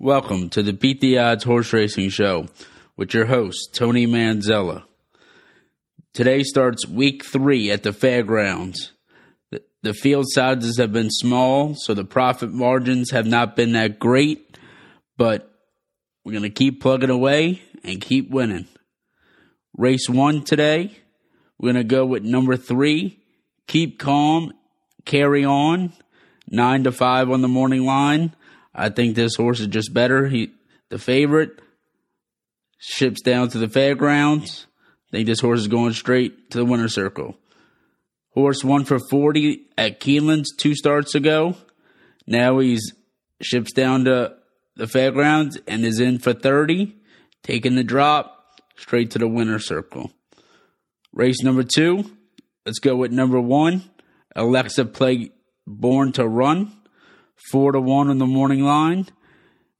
Welcome to the Beat the Odds Horse Racing Show with your host, Tony Manzella. Today starts week three at the fairgrounds. The, the field sizes have been small, so the profit margins have not been that great, but we're going to keep plugging away and keep winning. Race one today, we're going to go with number three, Keep Calm, Carry On, nine to five on the morning line. I think this horse is just better. He, the favorite, ships down to the fairgrounds. I think this horse is going straight to the winner's circle. Horse won for 40 at Keeneland's two starts ago. Now he's ships down to the fairgrounds and is in for 30, taking the drop straight to the winner's circle. Race number two, let's go with number one, Alexa Play Born to Run four to one on the morning line.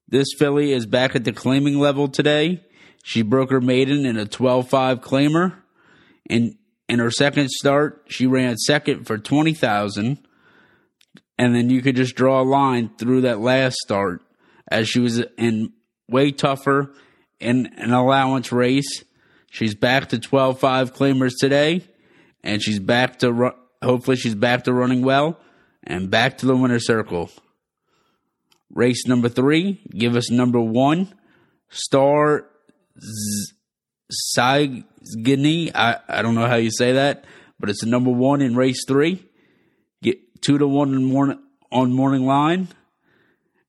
This filly is back at the claiming level today. She broke her maiden in a 12-5 claimer. And in her second start, she ran second for 20,000. And then you could just draw a line through that last start as she was in way tougher in an allowance race. She's back to 12-5 claimers today. And she's back to, hopefully she's back to running well and back to the winner's circle. Race number three, give us number one, Star Saigini. I, I don't know how you say that, but it's number one in race three. Get two to one in morning, on morning line.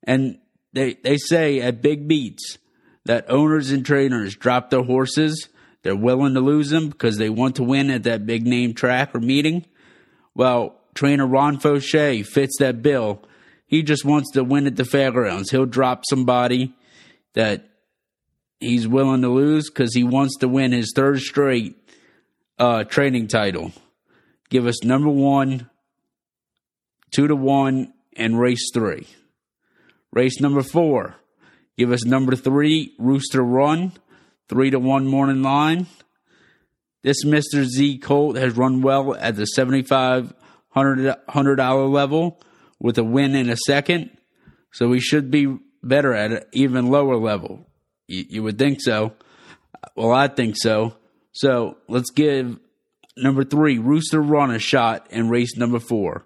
And they, they say at big beats that owners and trainers drop their horses. They're willing to lose them because they want to win at that big name track or meeting. Well, trainer Ron Faucheux fits that bill he just wants to win at the fairgrounds. He'll drop somebody that he's willing to lose because he wants to win his third straight uh, training title. Give us number one, two to one, and race three. Race number four. Give us number three, Rooster Run, three to one morning line. This Mr. Z Colt has run well at the $7,500 $100 level with a win in a second. So we should be better at an even lower level. You, you would think so. Well, I think so. So let's give number three, Rooster Run, a shot in race number four.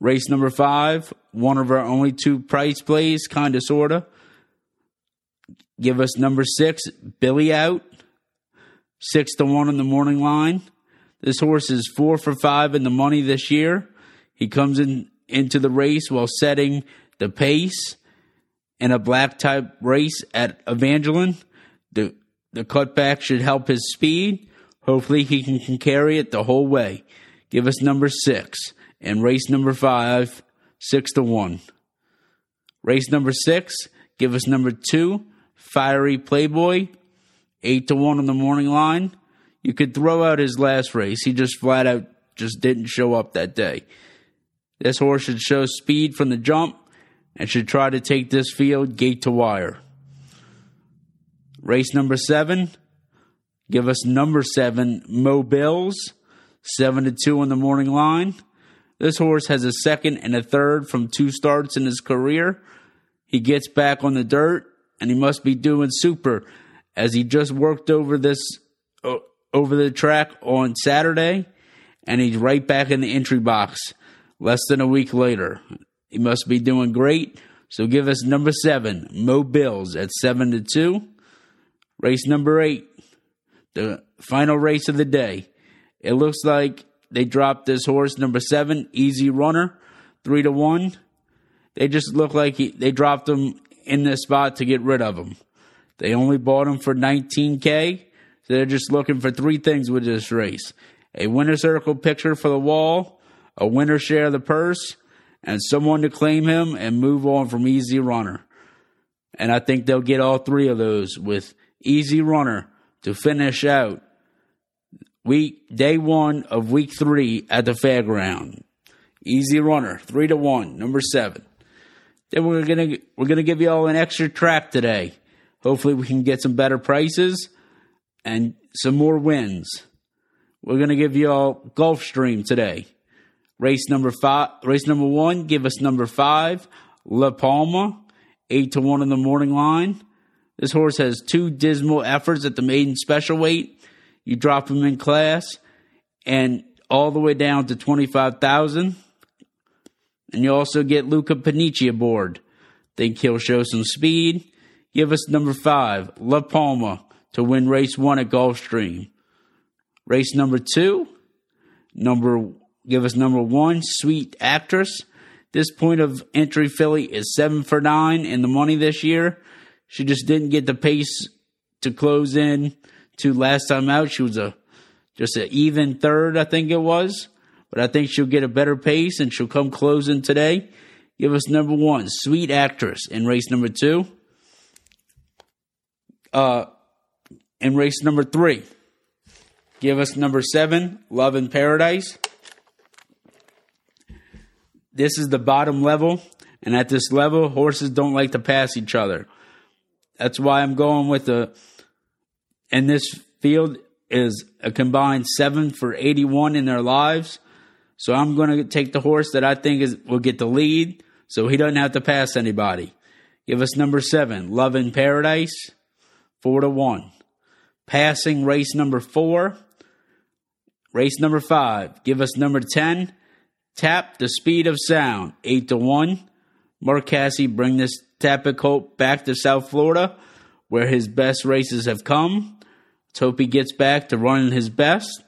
Race number five, one of our only two price plays, kind of, sort of. Give us number six, Billy Out, six to one in the morning line. This horse is four for five in the money this year. He comes in into the race while setting the pace in a black type race at Evangeline. The the cutback should help his speed. Hopefully he can, can carry it the whole way. Give us number six and race number five, six to one. Race number six, give us number two, Fiery Playboy, eight to one on the morning line. You could throw out his last race. He just flat out just didn't show up that day. This horse should show speed from the jump and should try to take this field gate to wire. Race number seven, give us number seven, Mo Bills, seven to two on the morning line. This horse has a second and a third from two starts in his career. He gets back on the dirt and he must be doing super as he just worked over this over the track on Saturday and he's right back in the entry box less than a week later. He must be doing great. So give us number seven, Mo Bills at seven to two. Race number eight, the final race of the day. It looks like they dropped this horse, number seven, Easy Runner, three to one. They just look like he, they dropped him in this spot to get rid of him. They only bought him for 19K. So they're just looking for three things with this race a winner circle picture for the wall, a winner share of the purse, and someone to claim him and move on from Easy Runner. And I think they'll get all three of those with Easy Runner to finish out week day one of week three at the fairground. Easy Runner, three to one, number seven. Then we're gonna we're gonna give you all an extra track today. Hopefully we can get some better prices and some more wins. We're gonna give you all Gulfstream today. Race number five, race number one, give us number five, La Palma, 8 to 1 in the morning line. This horse has two dismal efforts at the maiden special weight. You drop him in class and all the way down to 25,000. And you also get Luca Panici aboard. Think he'll show some speed. Give us number five, La Palma, to win race one at Gulfstream. Race number two, number give us number one, Sweet Actress. This point of entry filly is seven for nine in the money this year. She just didn't get the pace to close in to last time out. She was a just an even third, I think it was. But I think she'll get a better pace and she'll come closing today. Give us number one, Sweet Actress, in race number two. Uh, in race number three, give us number seven, Love in Paradise. This is the bottom level, and at this level, horses don't like to pass each other. That's why I'm going with the. And this field is a combined seven for 81 in their lives. So I'm going to take the horse that I think is will get the lead, so he doesn't have to pass anybody. Give us number seven, Love in Paradise, four to one. Passing race number four. Race number five. Give us number ten. Tap the speed of sound, eight to one. Mark Casse bring this Tapit Colt back to South Florida, where his best races have come. He gets back to running his best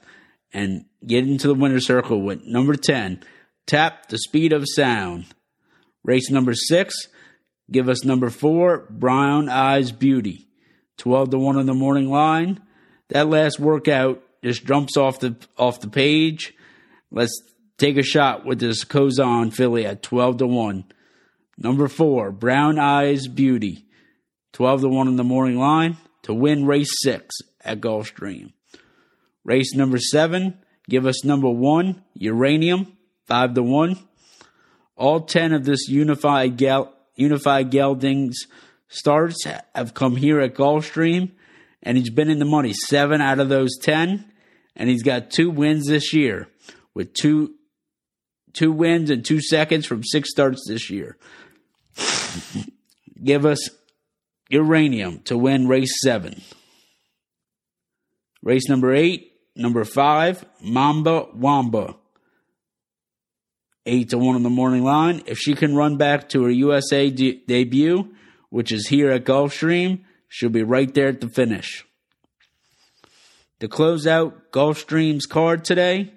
and get into the winner's circle with number 10, Tap the Speed of Sound. Race number six, give us number four, Brown Eyes Beauty. 12 to 1 on the morning line. That last workout just jumps off the off the page. Let's take a shot with this Kozan filly at 12 to 1. Number four, Brown Eyes Beauty. 12 to 1 on the morning line to win race six at Gulfstream. Race number seven, give us number one, Uranium, 5 to 1. All 10 of this unified, unified geldings starts have come here at Gulfstream, and he's been in the money seven out of those 10, and he's got two wins this year with two two wins and two seconds from six starts this year. Give us Uranium to win race seven. Race number eight, number five, Mamba Wamba. Eight to one on the morning line. If she can run back to her USA de- debut, which is here at Gulfstream, she'll be right there at the finish. To close out Gulfstream's card today,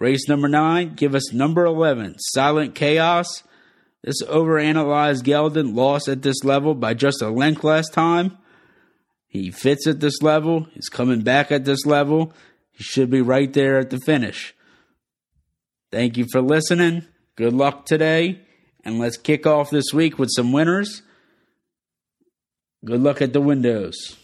race number nine, give us number 11, Silent Chaos. This overanalyzed gelding lost at this level by just a length last time. He fits at this level. He's coming back at this level. He should be right there at the finish. Thank you for listening. Good luck today. And let's kick off this week with some winners. Good luck at the windows.